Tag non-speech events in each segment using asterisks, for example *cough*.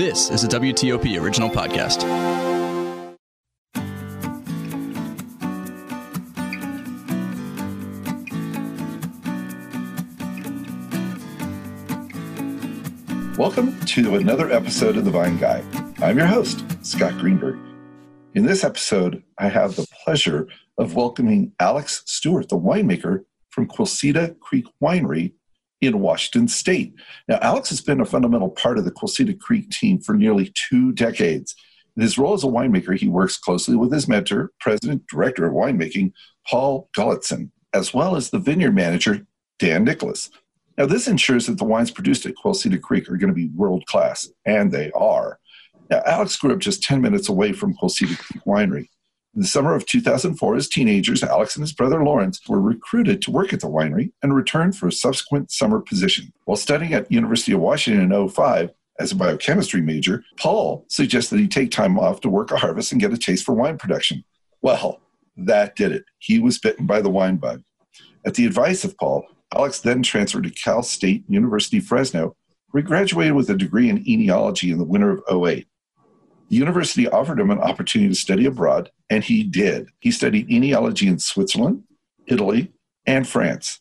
This is a WTOP original podcast. Welcome to another episode of The Vine Guy. I'm your host, Scott Greenberg. In this episode, I have the pleasure of welcoming Alex Stewart, the winemaker from Quilceda Creek Winery in Washington State. Now, Alex has been a fundamental part of the Quilceda Creek team for nearly two decades. In his role as a winemaker, he works closely with his mentor, president, director of winemaking, Paul Golitzin, as well as the vineyard manager, Dan Nicholas. Now, this ensures that the wines produced at Quilceda Creek are going to be world class, and they are. Now, Alex grew up just 10 minutes away from Quilceda Creek Winery. In the summer of 2004, as teenagers, Alex and his brother Lawrence were recruited to work at the winery and returned for a subsequent summer position. While studying at University of Washington in 05, as a biochemistry major, Paul suggested he take time off to work a harvest and get a taste for wine production. Well, that did it. He was bitten by the wine bug. At the advice of Paul, Alex then transferred to Cal State University Fresno, where he graduated with a degree in enology in the winter of 08. The university offered him an opportunity to study abroad, and he did. He studied enology in Switzerland, Italy, and France.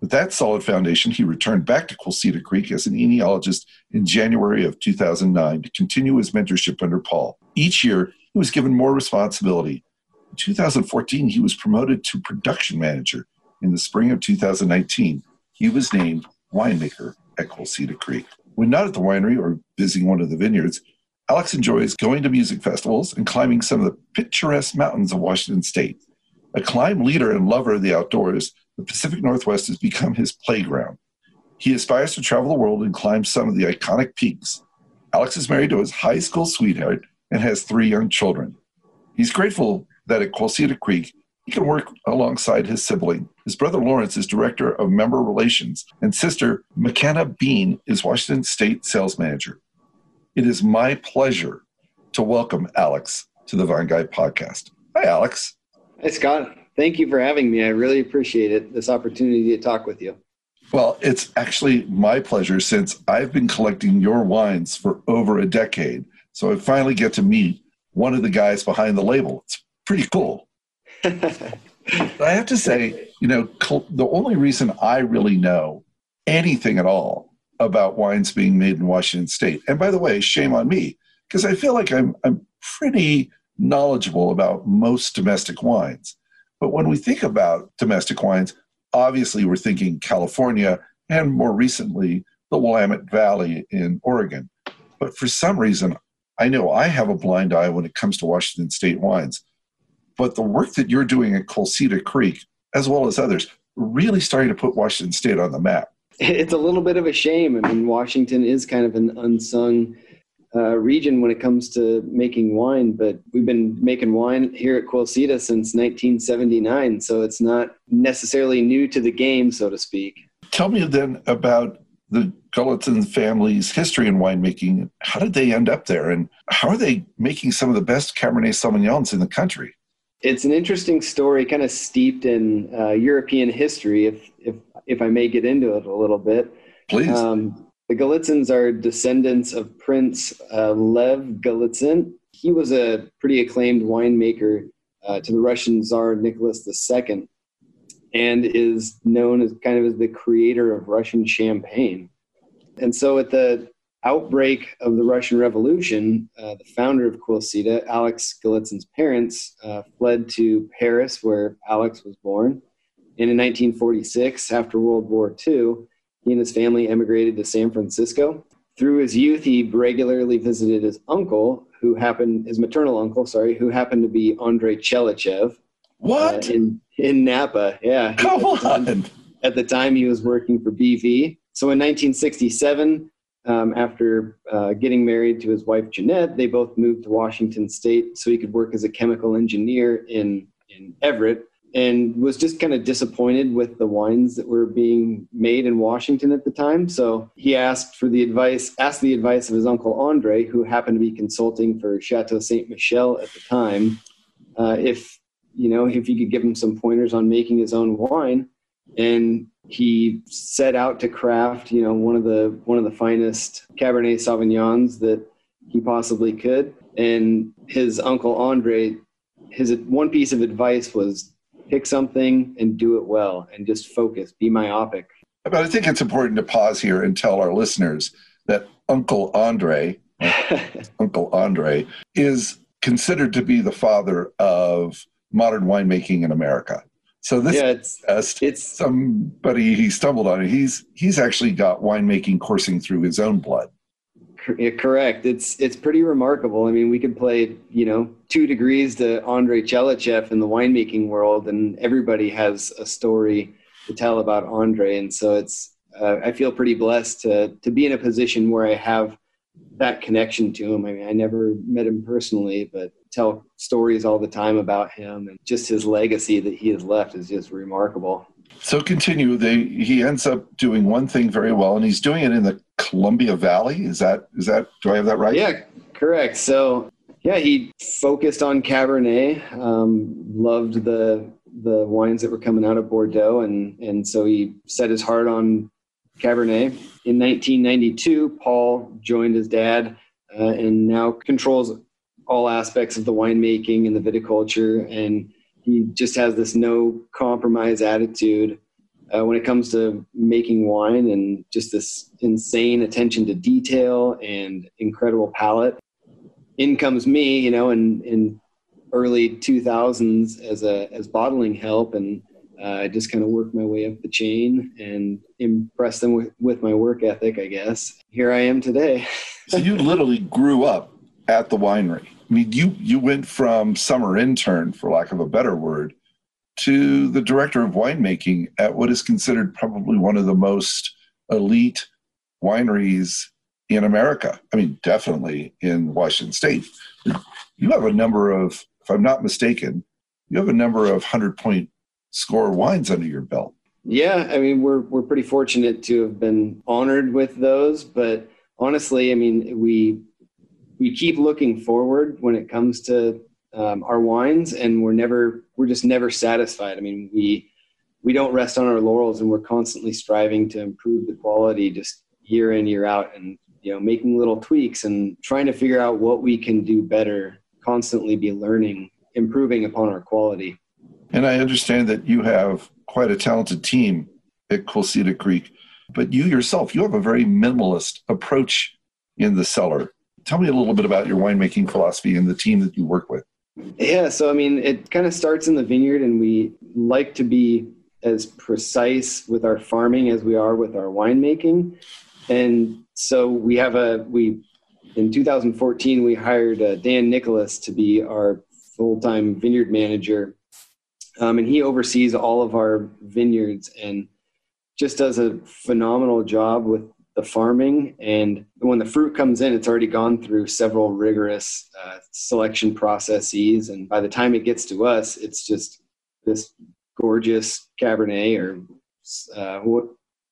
With that solid foundation, he returned back to Quilceda Creek as an enologist in January of 2009 to continue his mentorship under Paul. Each year, he was given more responsibility. In 2014, he was promoted to production manager. In the spring of 2019, he was named winemaker at Quilceda Creek. When not at the winery or visiting one of the vineyards, Alex enjoys going to music festivals and climbing some of the picturesque mountains of Washington state. A climb leader and lover of the outdoors, the Pacific Northwest has become his playground. He aspires to travel the world and climb some of the iconic peaks. Alex is married to his high school sweetheart and has three young children. He's grateful that at Quilceda Creek, he can work alongside his sibling. His brother Lawrence is director of member relations, and sister McKenna Bean is Washington State sales manager. It is my pleasure to welcome Alex to the Vine Guy podcast. Hi, Alex. Hey, Scott. Thank you for having me. I really appreciate it, this opportunity to talk with you. Well, it's actually my pleasure since I've been collecting your wines for over a decade. So I finally get to meet one of the guys behind the label. It's pretty cool. *laughs* I have to say, you know, the only reason I really know anything at all about wines being made in Washington State. And by the way, shame on me because I feel like I'm I'm pretty knowledgeable about most domestic wines. But when we think about domestic wines, obviously we're thinking California and more recently the Willamette Valley in Oregon. But for some reason, I know I have a blind eye when it comes to Washington State wines. But the work that you're doing at Quilceda Creek, as well as others, really starting to put Washington State on the map it's a little bit of a shame. I mean, Washington is kind of an unsung uh, region when it comes to making wine, but we've been making wine here at Quilceda since 1979, so it's not necessarily new to the game, so to speak. Tell me then about the Golitzin family's history in winemaking. How did they end up there, and how are they making some of the best Cabernet Sauvignons in the country? It's an interesting story, kind of steeped in uh, European history, if, if if I may get into it a little bit. Please. Um, the Golitzins are descendants of Prince uh, Lev Golitsyn. He was a pretty acclaimed winemaker uh, to the Russian Tsar Nicholas II and is known as kind of as the creator of Russian champagne. And so at the outbreak of the Russian Revolution, uh, the founder of Quilceda, Alex Golitzin's parents, uh, fled to Paris, where Alex was born, and in 1946, after World War II, he and his family emigrated to San Francisco. Through his youth, he regularly visited his uncle, who happened, his maternal uncle, sorry, who happened to be Andrei Tchelistcheff. What? Uh, in, in Napa, yeah. Come on. At the time, he was working for BV. So in 1967, um, after uh, getting married to his wife Jeanette, they both moved to Washington State so he could work as a chemical engineer in, in Everett, and was just kind of disappointed with the wines that were being made in Washington at the time. So he asked for the advice, asked the advice of his uncle Andre, who happened to be consulting for Chateau Saint Michelle at the time, uh, if you know if he could give him some pointers on making his own wine. And he set out to craft, you know, one of the one of the finest Cabernet Sauvignons that he possibly could. And his uncle Andre, his one piece of advice was pick something and do it well and just focus, be myopic. But I think it's important to pause here and tell our listeners that Uncle Andre, *laughs* Uncle Andre, is considered to be the father of modern winemaking in America. So this yeah, it's, it's somebody he stumbled on. He's he's actually got winemaking coursing through his own blood. Correct. It's it's pretty remarkable. I mean, we could play you know two degrees to Andre Tchelistcheff in the winemaking world, and everybody has a story to tell about Andre. And so it's uh, I feel pretty blessed to to be in a position where I have that connection to him. I mean, I never met him personally, but tell stories all the time about him and just his legacy that he has left is just remarkable. So continue. They, he ends up doing one thing very well, and he's doing it in the Columbia Valley. Is that is that? Do I have that right? Yeah, correct. So yeah, he focused on Cabernet. Um, loved the the wines that were coming out of Bordeaux, and and so he set his heart on Cabernet. In 1992, Paul joined his dad uh, and now controls all aspects of the winemaking and the viticulture. And he just has this no compromise attitude uh, when it comes to making wine and just this insane attention to detail and incredible palate. In comes me, you know, in, in early 2000s as a as bottling help and uh, I just kind of worked my way up the chain and impressed them with, with my work ethic, I guess. Here I am today. *laughs* so you literally grew up at the winery. I mean, you you went from summer intern, for lack of a better word, to the director of winemaking at what is considered probably one of the most elite wineries in America. I mean, definitely in Washington State. You have a number of, if I'm not mistaken, you have a number of hundred point score wines under your belt. Yeah, I mean we're we're pretty fortunate to have been honored with those, but honestly, I mean we we keep looking forward when it comes to um, our wines, and we're never we're just never satisfied. I mean we we don't rest on our laurels, and we're constantly striving to improve the quality just year in year out, and you know making little tweaks and trying to figure out what we can do better. Constantly be learning, improving upon our quality. And I understand that you have quite a talented team at Quilceda Creek, but you yourself, you have a very minimalist approach in the cellar. Tell me a little bit about your winemaking philosophy and the team that you work with. Yeah, so I mean, it kind of starts in the vineyard, and we like to be as precise with our farming as we are with our winemaking. And so we have a we in 2014 we hired uh, Dan Nicholas to be our full-time vineyard manager um, and he oversees all of our vineyards and just does a phenomenal job with the farming. And when the fruit comes in, it's already gone through several rigorous uh, selection processes. And by the time it gets to us, it's just this gorgeous Cabernet or uh,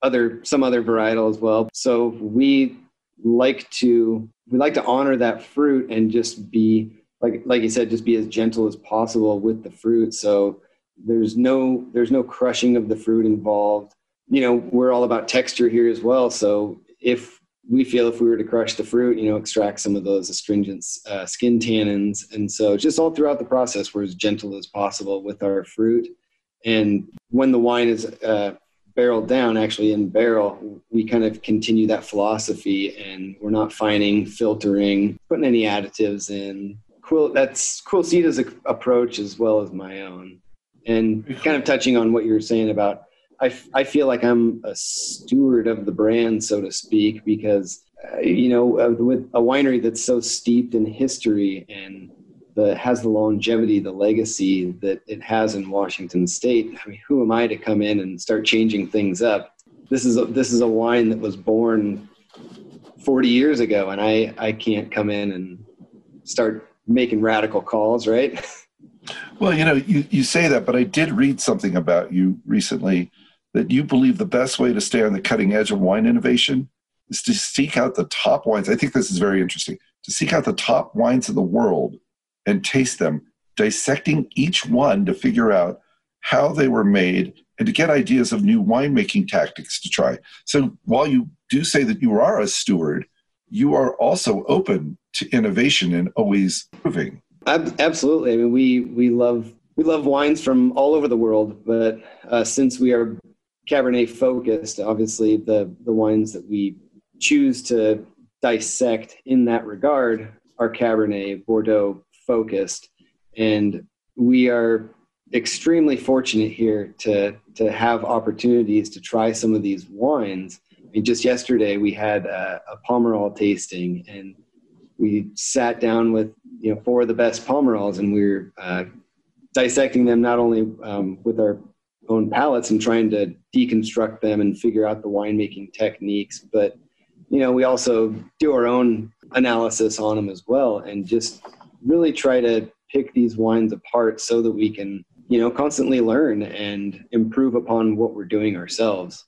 other some other varietal as well. So we like to we like to honor that fruit and just be like like you said, just be as gentle as possible with the fruit. So there's no there's no crushing of the fruit involved. You know, we're all about texture here as well. So if we feel if we were to crush the fruit, you know, extract some of those astringent uh, skin tannins, and so just all throughout the process, we're as gentle as possible with our fruit. And when the wine is uh, barreled down, actually in barrel, we kind of continue that philosophy, and we're not fining filtering, putting any additives in. Quil, that's Quilceda's approach as well as my own. And kind of touching on what you were saying about, I, I feel like I'm a steward of the brand, so to speak, because, uh, you know, uh, with a winery that's so steeped in history and the, has the longevity, the legacy that it has in Washington State. I mean, who am I to come in and start changing things up? This is a, this is a wine that was born 40 years ago, and I, I can't come in and start making radical calls, right? *laughs* Well, you know, you, you say that, but I did read something about you recently that you believe the best way to stay on the cutting edge of wine innovation is to seek out the top wines. I think this is very interesting to seek out the top wines in the world and taste them, dissecting each one to figure out how they were made and to get ideas of new winemaking tactics to try. So while you do say that you are a steward, you are also open to innovation and always improving. Absolutely. I mean, we we love we love wines from all over the world, but uh, since we are Cabernet focused, obviously the the wines that we choose to dissect in that regard are Cabernet Bordeaux focused, and we are extremely fortunate here to to have opportunities to try some of these wines. I mean, just yesterday we had a, a Pomerol tasting, and we sat down with you know four of the best Pomerols, and we are uh, dissecting them not only um, with our own palates and trying to deconstruct them and figure out the winemaking techniques, but you know we also do our own analysis on them as well, and just really try to pick these wines apart so that we can you know constantly learn and improve upon what we're doing ourselves.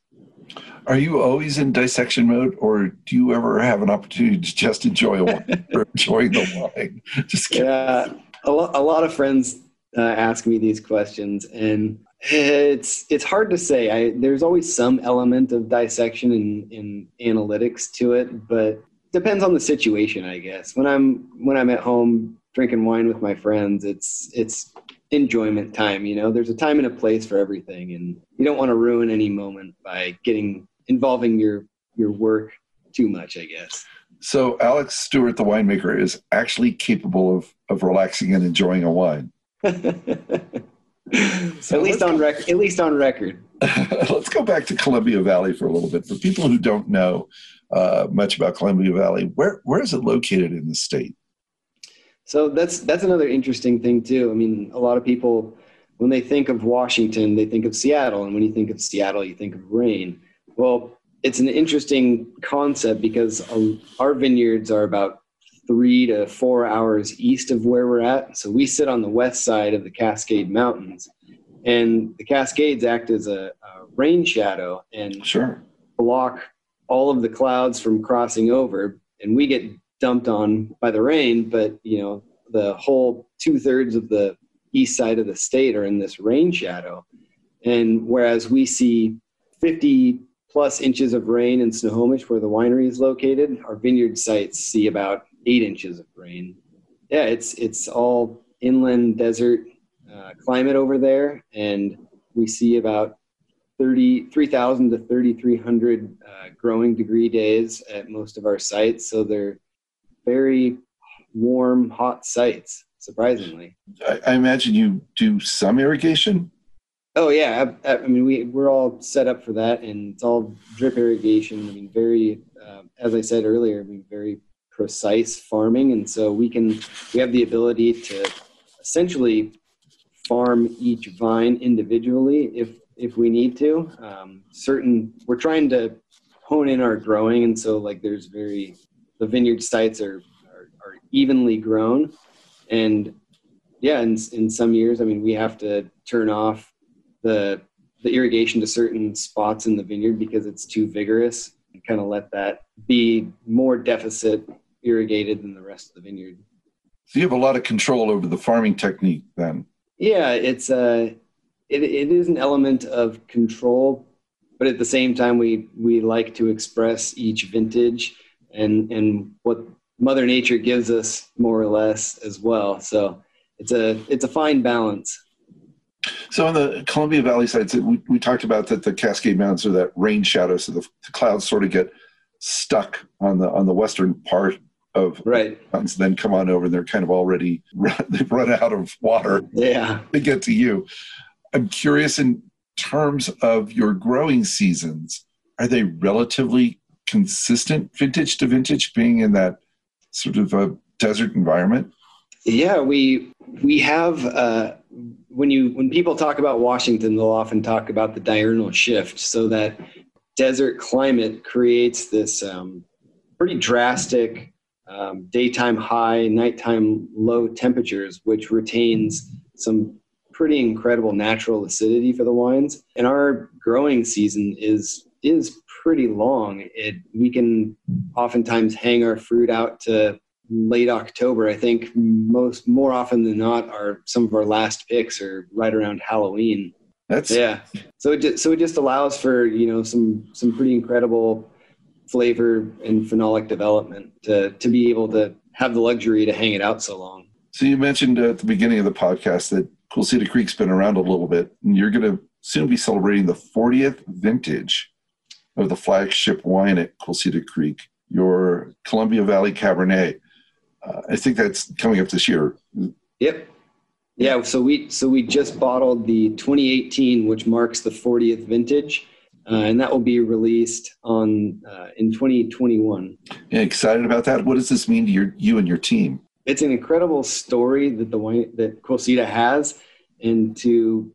Are you always in dissection mode or do you ever have an opportunity to just enjoy a wine *laughs* or enjoy the wine? Just kidding. yeah a, lo- a lot of friends uh, ask me these questions and it's it's hard to say. I, there's always some element of dissection and, and analytics to it but depends on the situation i guess. When i'm when i'm at home drinking wine with my friends it's it's enjoyment time you know? There's a time and a place for everything and you don't want to ruin any moment by getting involving your your work too much i guess. So alex stewart the winemaker is actually capable of of relaxing and enjoying a wine *laughs* so at least on record at least on record let's go back to columbia valley for a little bit for people who don't know uh, much about columbia valley where where is it located in the state so that's that's another interesting thing too. I mean, a lot of people when they think of Washington, they think of Seattle, and when you think of Seattle, you think of rain. Well, it's an interesting concept because our vineyards are about three to four hours east of where we're at. So we sit on the west side of the Cascade Mountains, and the Cascades act as a, a rain shadow and sure. block all of the clouds from crossing over. And we get dumped on by the rain, but you know the whole two thirds of the east side of the state are in this rain shadow, and whereas we see 50 plus inches of rain in Snohomish, where the winery is located, our vineyard sites see about eight inches of rain. Yeah, it's it's all inland desert uh, climate over there, and we see about 3,000 to 3,300 uh, growing degree days at most of our sites. So they're very warm, hot sites. Surprisingly, I, I imagine you do some irrigation. Oh yeah, I, I, mean we we're all set up for that, and it's all drip irrigation. I mean, very uh, as I said earlier, I mean very precise farming, and so we can we have the ability to essentially farm each vine individually if if we need to. Um, certain we're trying to hone in our growing, and so like there's very the vineyard sites are, are, are evenly grown. And yeah, in, in some years, I mean, we have to turn off the, the irrigation to certain spots in the vineyard because it's too vigorous and kind of let that be more deficit irrigated than the rest of the vineyard. So you have a lot of control over the farming technique then. Yeah, it's a, uh, it, it is an element of control, but at the same time, we, we like to express each vintage and and what Mother Nature gives us more or less as well. So it's a it's a fine balance. So on the Columbia Valley sides, we, we talked about that the Cascade Mountains are that rain shadow, so the, the clouds sort of get stuck on the on the western part of right mountains, then come on over, and they're kind of already *laughs* they've run out of water. Yeah, they get to you. I'm curious in terms of your growing seasons, are they relatively consistent vintage to vintage being in that sort of a desert environment? Yeah, we we have uh, when you when people talk about Washington, they'll often talk about the diurnal shift. So that desert climate creates this um, pretty drastic um, daytime high, nighttime low temperatures, which retains some pretty incredible natural acidity for the wines. And our growing season is is pretty long. It we can oftentimes hang our fruit out to late October. I think most more often than not, our some of our last picks are right around Halloween. That's yeah. So it just, so it just allows for you know some some pretty incredible flavor and phenolic development to, to be able to have the luxury to hang it out so long. So you mentioned at the beginning of the podcast that Quilceda Creek's been around a little bit, and you're going to soon be celebrating the 40th vintage of the flagship wine at Quilceda Creek, your Columbia Valley Cabernet. Uh, I think that's coming up this year. Yep. Yeah, so we so we just bottled the 2018, which marks the 40th vintage, uh, and that will be released on uh, in 2021. Yeah, excited about that. What does this mean to your you and your team? It's an incredible story that the wine that Quilceda has, and to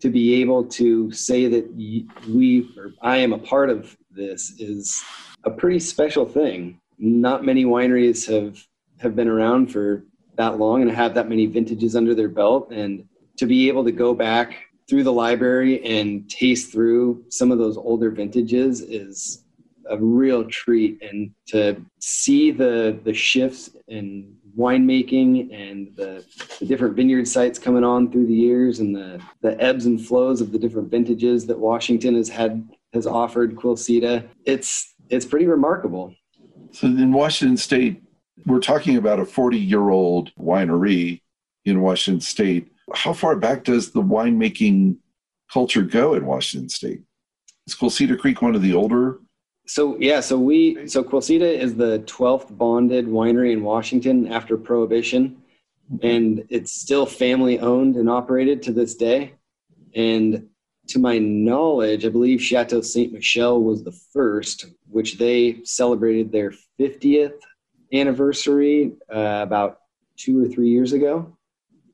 to be able to say that we or I am a part of this is a pretty special thing. Not many wineries have have been around for that long and have that many vintages under their belt and to be able to go back through the library and taste through some of those older vintages is a real treat and to see the the shifts in winemaking and the, the different vineyard sites coming on through the years and the, the ebbs and flows of the different vintages that Washington has had has offered Quilceda. It's it's pretty remarkable. So in Washington State, we're talking about a 40 year old winery in Washington State. How far back does the winemaking culture go in Washington State? Is Quilceda Creek one of the older? So yeah, so we so Quilceda is the 12th bonded winery in Washington after Prohibition, and it's still family owned and operated to this day. And to my knowledge, I believe Chateau Saint Michelle was the first, which they celebrated their 50th anniversary uh, about two or three years ago.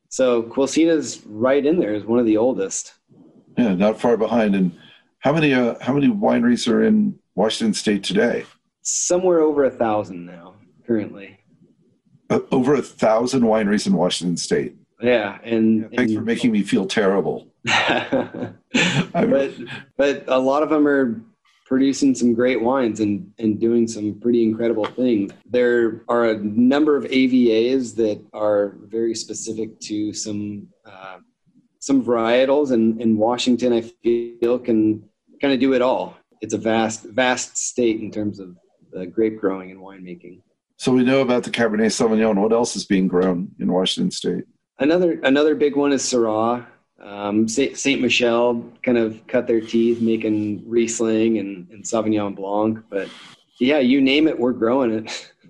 So Quilceda's right in there is one of the oldest. Yeah, not far behind. And how many uh, how many wineries are in Washington State today? Somewhere over a thousand now, currently. Uh, over a thousand wineries in Washington State. Yeah, and yeah, thanks and, for making me feel terrible. *laughs* *laughs* but but a lot of them are producing some great wines and, and doing some pretty incredible things. There are a number of AVAs that are very specific to some uh, some varietals, and, and Washington, I feel, can kind of do it all. It's a vast, vast state in terms of the grape growing and winemaking. So we know about the Cabernet Sauvignon. What else is being grown in Washington State? Another another big one is Syrah. Um, Saint Michelle kind of cut their teeth making Riesling and, and Sauvignon Blanc, but yeah, you name it, we're growing it. *laughs*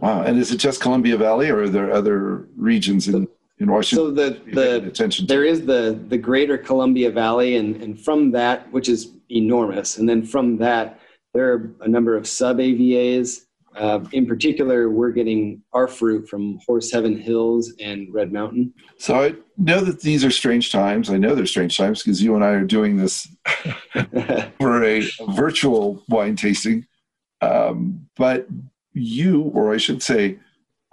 Wow! And is it just Columbia Valley, or are there other regions in, in Washington? So the the attention there is the the Greater Columbia Valley, and and from that, which is enormous, and then from that, there are a number of sub AVAs uh, in particular, we're getting our fruit from Horse Heaven Hills and Red Mountain. So I know that these are strange times. I know they're strange times because you and I are doing this *laughs* for a, virtual wine tasting. Um, but you, or I should say,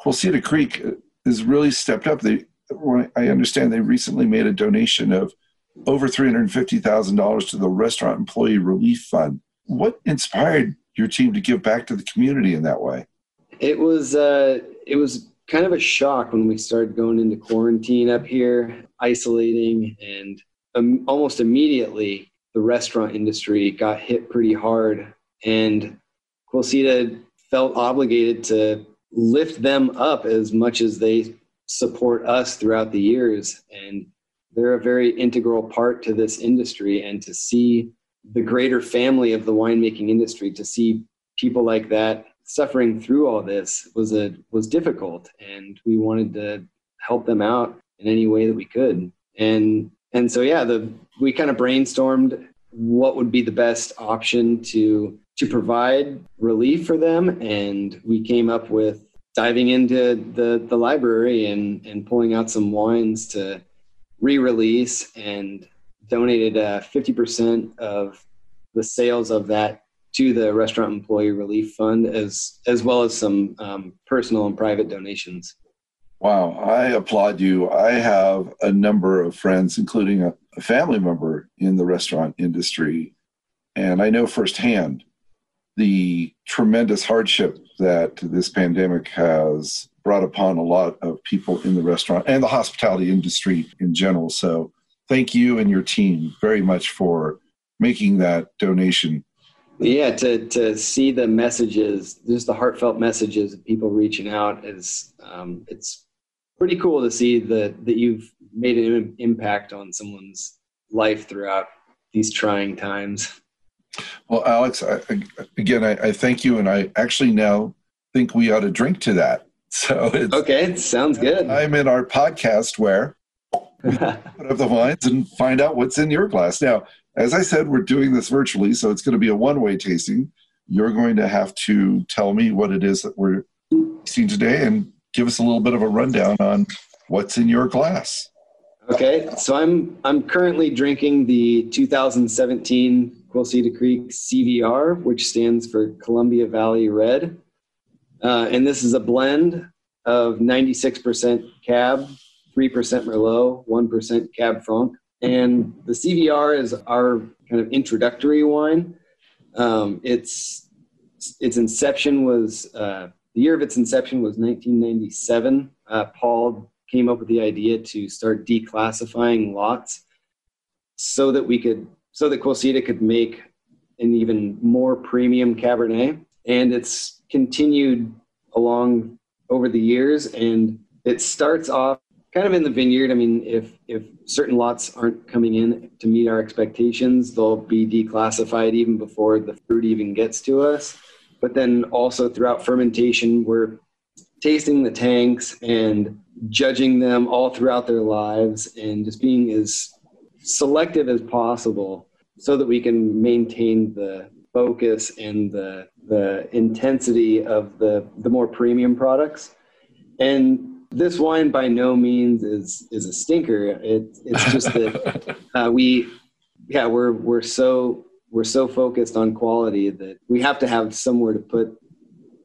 Quilceda Creek has really stepped up. They, I understand they recently made a donation of over $350,000 to the Restaurant Employee Relief Fund. What inspired your team to give back to the community in that way? It was uh, it was kind of a shock when we started going into quarantine up here, isolating, and um, almost immediately the restaurant industry got hit pretty hard, and Quilceda felt obligated to lift them up as much as they support us throughout the years, and they're a very integral part to this industry, and to see the greater family of the winemaking industry to see people like that suffering through all this was a was difficult. And we wanted to help them out in any way that we could. And and so yeah the we kind of brainstormed what would be the best option to to provide relief for them. And we came up with diving into the the library and and pulling out some wines to re-release and donated uh, 50% of the sales of that to the restaurant employee relief fund as as well as some um, personal and private donations. Wow i applaud you. I have a number of friends including a, a family member in the restaurant industry and i know firsthand the tremendous hardship that this pandemic has brought upon a lot of people in the restaurant and the hospitality industry in general. So thank you and your team very much for making that donation Yeah, to to see the messages, just the heartfelt messages of people reaching out is um, it's pretty cool to see that that you've made an impact on someone's life throughout these trying times. Well, Alex, I, again, I, I, thank you, and I actually now think we ought to drink to that. *laughs* So okay, sounds good. I'm in our podcast where *laughs* put up the wines and find out what's in your glass. Now, as I said, we're doing this virtually, so it's going to be a one-way tasting. You're going to have to tell me what it is that we're tasting today, and give us a little bit of a rundown on what's in your glass. Okay, so I'm I'm currently drinking the 2017 Quilceda Creek CVR, which stands for Columbia Valley Red. Uh, and this is a blend of 96% Cab, 3% Merlot, 1% Cab Franc. And the CVR is our kind of introductory wine. Um, its its inception was uh, the year of its inception was 1997. Uh, Paul came up with the idea to start declassifying lots so that we could so that Quilceda could make an even more premium Cabernet. And it's continued along over the years. And it starts off kind of in the vineyard. I mean, if, if certain lots aren't coming in to meet our expectations, they'll be declassified even before the fruit even gets to us. But then also throughout fermentation, we're tasting the tanks and judging them all throughout their lives and just being as selective as possible so that we can maintain the focus and the the intensity of the the more premium products and this wine by no means is is a stinker it, it's just that *laughs* uh, we yeah we're we're so we're so focused on quality that we have to have somewhere to put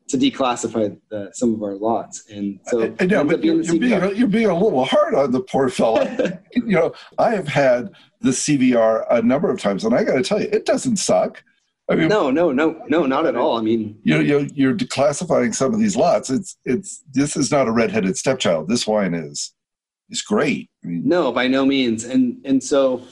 to declassify the, some of our lots. And so I, I know, but you're, you're being, you're being a little hard on the poor fellow. *laughs* you know, I have had the CVR a number of times, and I got to tell you, it doesn't suck. I mean, no, no, no, no, not at all. I mean, you you're, you're declassifying some of these lots. It's it's this is not a redheaded stepchild. This wine is is great. I mean, no, by no means. And and so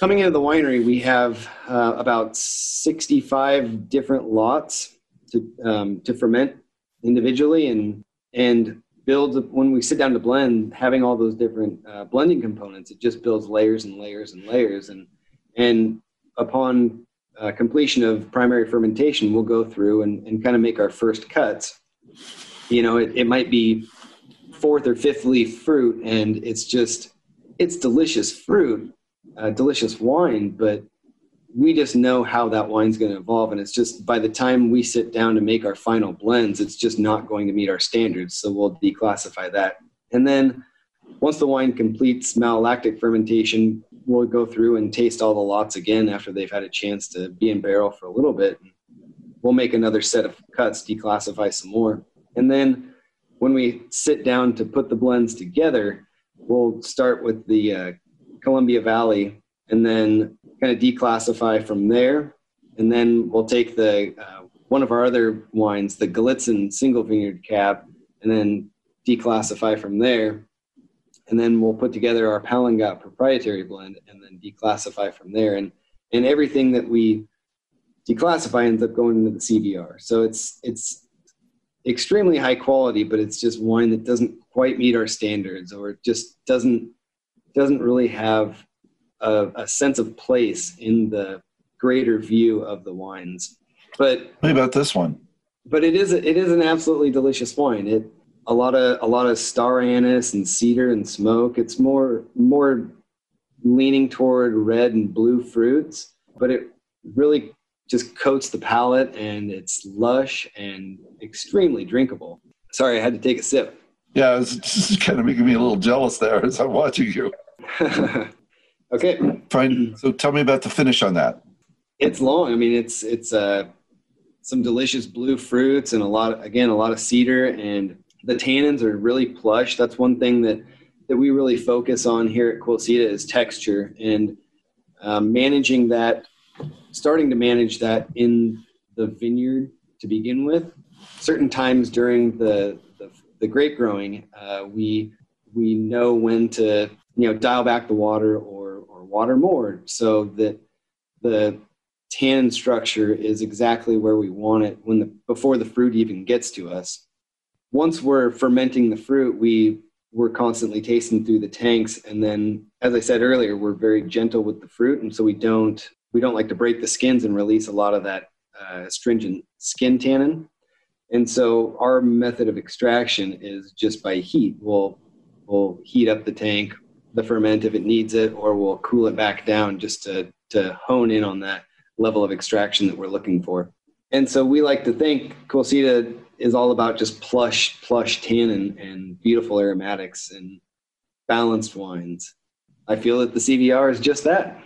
coming into the winery, we have uh, about sixty five different lots to um, to ferment individually and and build when we sit down to blend having all those different uh, blending components it just builds layers and layers and layers and and upon uh, completion of primary fermentation we'll go through and, and kind of make our first cuts. You know it, it might be fourth or fifth leaf fruit and it's just it's delicious fruit uh, delicious wine but we just know how that wine's going to evolve and it's just by the time we sit down to make our final blends it's just not going to meet our standards so we'll declassify that. And then once the wine completes malolactic fermentation we'll go through and taste all the lots again after they've had a chance to be in barrel for a little bit we'll make another set of cuts declassify some more and then when we sit down to put the blends together we'll start with the uh, columbia valley and then kind of declassify from there. And then we'll take the uh, one of our other wines, the Golitzin single vineyard cab, and then declassify from there. And then we'll put together our Palengat proprietary blend and then declassify from there. And and everything that we declassify ends up going into the CVR. So it's it's extremely high quality, but it's just wine that doesn't quite meet our standards or just doesn't doesn't really have a, a sense of place in the greater view of the wines. But what about this one? But it is it is an absolutely delicious wine. It a lot of a lot of star anise and cedar and smoke. It's more more leaning toward red and blue fruits, but it really just coats the palate and it's lush and extremely drinkable. Sorry, I had to take a sip. Yeah, it's kind of making me a little jealous there as I'm watching you. *laughs* Okay. Fine. So tell me about the finish on that. It's long. I mean, it's it's uh, some delicious blue fruits and a lot of, again a lot of cedar and the tannins are really plush. That's one thing that that we really focus on here at Quilceda is texture and um, managing that, starting to manage that in the vineyard to begin with. Certain times during the the, the grape growing, uh, we we know when to you know dial back the water or or water more so that the tannin structure is exactly where we want it when the before the fruit even gets to us. Once we're fermenting the fruit, we we're constantly tasting through the tanks, and then, as I said earlier, we're very gentle with the fruit, and so we don't we don't like to break the skins and release a lot of that uh, astringent skin tannin. And so our method of extraction is just by heat. We'll we'll heat up the tank, the ferment if it needs it, or we'll cool it back down just to to hone in on that level of extraction that we're looking for. And so we like to think Quilceda is all about just plush, plush tannin and beautiful aromatics and balanced wines. I feel that the CVR is just that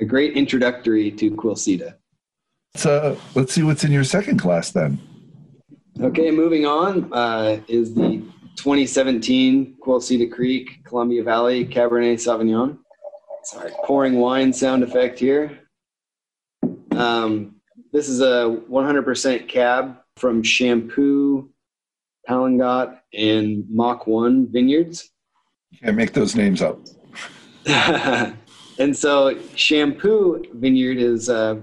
a great introductory to Quilceda. So let's see what's in your second class then. Okay, moving on uh, is the 2017 Quilceda Creek Columbia Valley Cabernet Sauvignon. Sorry, pouring wine sound effect here. Um, this is a 100% cab from Champoux, Palengat, and Mach 1 vineyards. Can't make those names up. *laughs* and so Champoux Vineyard is uh,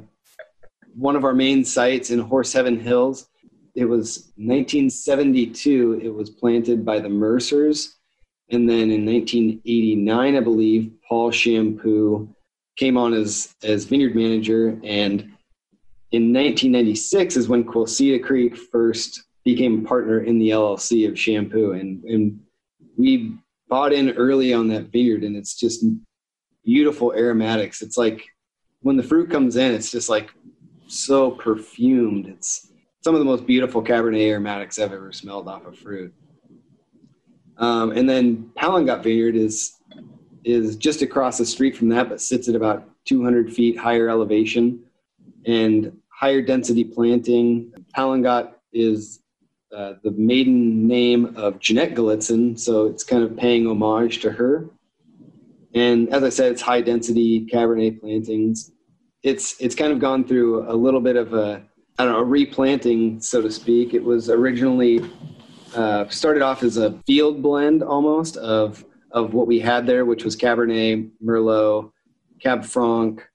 one of our main sites in Horse Heaven Hills. It was 1972. It was planted by the Mercers. And then in 1989, I believe, Paul Champoux came on as, as vineyard manager. And in 1996 is when Quilceda Creek first became a partner in the LLC of Champoux, And, and we bought in early on that vineyard, and it's just beautiful aromatics. It's like when the fruit comes in, it's just like so perfumed. It's some of the most beautiful Cabernet aromatics I've ever smelled off of fruit. Um, and then Palengat Vineyard is is just across the street from that, but sits at about 200 feet higher elevation and higher density planting. Palengat is uh, the maiden name of Jeanette Golitzin, so it's kind of paying homage to her. And as I said, it's high density Cabernet plantings. It's it's kind of gone through a little bit of a I don't know a replanting, so to speak. It was originally uh, started off as a field blend almost of of what we had there, which was Cabernet, Merlot, Cab Franc,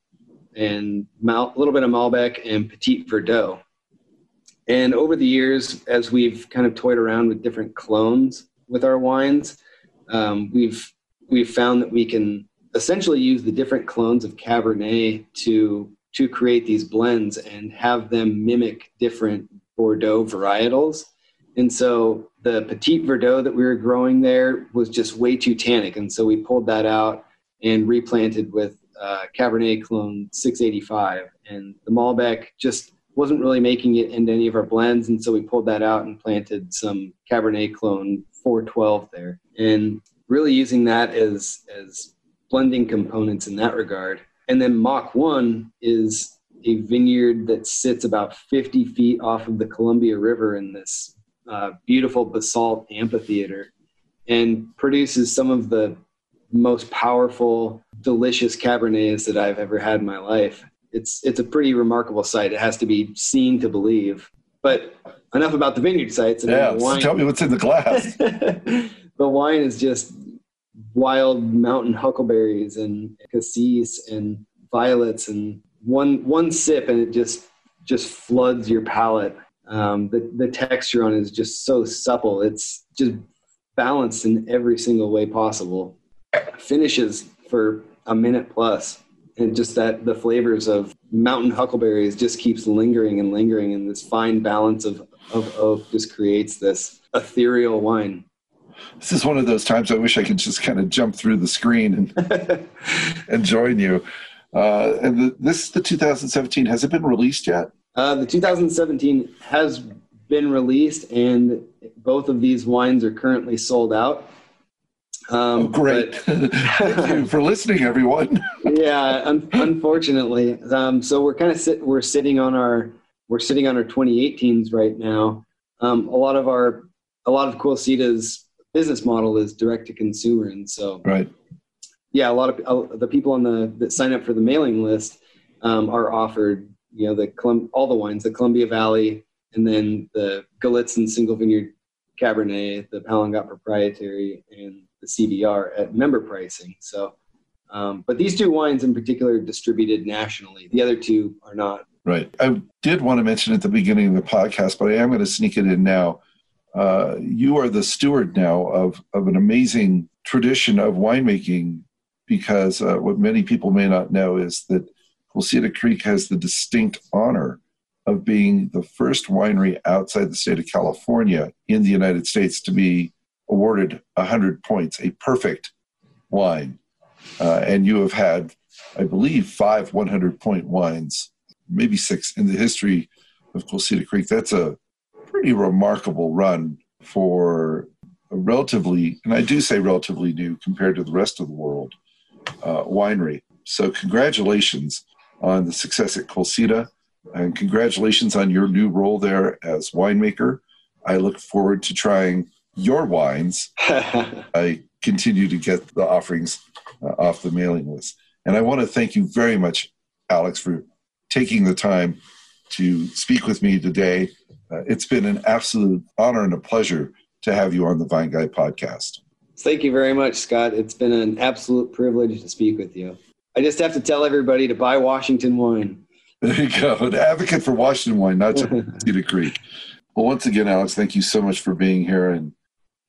and a little bit of Malbec and Petit Verdot. And over the years, as we've kind of toyed around with different clones with our wines, um, we've we've found that we can essentially use the different clones of Cabernet to to create these blends and have them mimic different Bordeaux varietals. And so the Petit Verdot that we were growing there was just way too tannic, and so we pulled that out and replanted with uh, Cabernet clone 685, and the Malbec just wasn't really making it into any of our blends, and so we pulled that out and planted some Cabernet clone 412 there, and really using that as as blending components in that regard. And then Mach One is a vineyard that sits about 50 feet off of the Columbia River in this uh, beautiful basalt amphitheater, and produces some of the most powerful, delicious Cabernets that I've ever had in my life. It's it's a pretty remarkable site. It has to be seen to believe. But enough about the vineyard sites. And yeah, wine. tell me what's in the glass. *laughs* the wine is just wild mountain huckleberries and cassis and violets and one one sip and it just just floods your palate. Um, the the texture on it is just so supple. It's just balanced in every single way possible finishes for a minute plus and just that the flavors of mountain huckleberries just keeps lingering and lingering and this fine balance of, of oak just creates this ethereal wine. This is one of those times i wish i could just kind of jump through the screen and, *laughs* and join you. Uh, and the, this is the 2017 has it been released yet? Uh, the 2017 has been released and both of these wines are currently sold out um, oh, great. *laughs* Thank you for listening, everyone. *laughs* yeah, un- unfortunately. Um, so we're kind of sit- we're sitting on our we're sitting on our 2018s right now. Um, a lot of our a lot of Quilceda's business model is direct to consumer, and so right. Yeah, a lot of uh, the people on the that sign up for the mailing list um, are offered you know the all the wines, the Columbia Valley, and then the Golitzin Single Vineyard Cabernet, the Palengat Proprietary, and the CVR at member pricing. So Um, but these two wines in particular distributed nationally. The other two are not. Right. I did want to mention at the beginning of the podcast, but I am going to sneak it in now. Uh, you are the steward now of, of an amazing tradition of winemaking because uh, what many people may not know is that Quilceda Creek has the distinct honor of being the first winery outside the state of California in the United States to be awarded 100 points, a perfect wine. Uh, and you have had, I believe, five 100 point wines, maybe six in the history of Quilceda Creek. That's a pretty remarkable run for a relatively, and I do say relatively new compared to the rest of the world, uh, winery. So, congratulations on the success at Quilceda, and congratulations on your new role there as winemaker. I look forward to trying your wines. *laughs* I continue to get the offerings uh, off the mailing list. And I want to thank you very much, Alex, for taking the time to speak with me today. Uh, it's been an absolute honor and a pleasure to have you on the Vine Guy podcast. Thank you very much, Scott. It's been an absolute privilege to speak with you. I just have to tell everybody to buy Washington wine. There you go. An advocate for Washington wine, not just Quilceda Creek. Well, once again, Alex, thank you so much for being here. And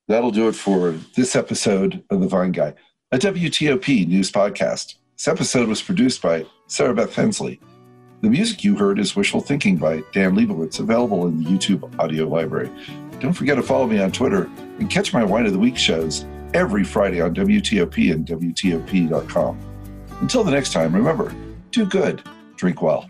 that'll do it for this episode of The Vine Guy, a WTOP news podcast. This episode was produced by Sarah Beth Hensley. The music you heard is Wishful Thinking by Dan Lebowitz, available in the YouTube audio library. Don't forget to follow me on Twitter and catch my Wine of the Week shows every Friday on WTOP and WTOP.com. Until the next time, remember do good, drink well.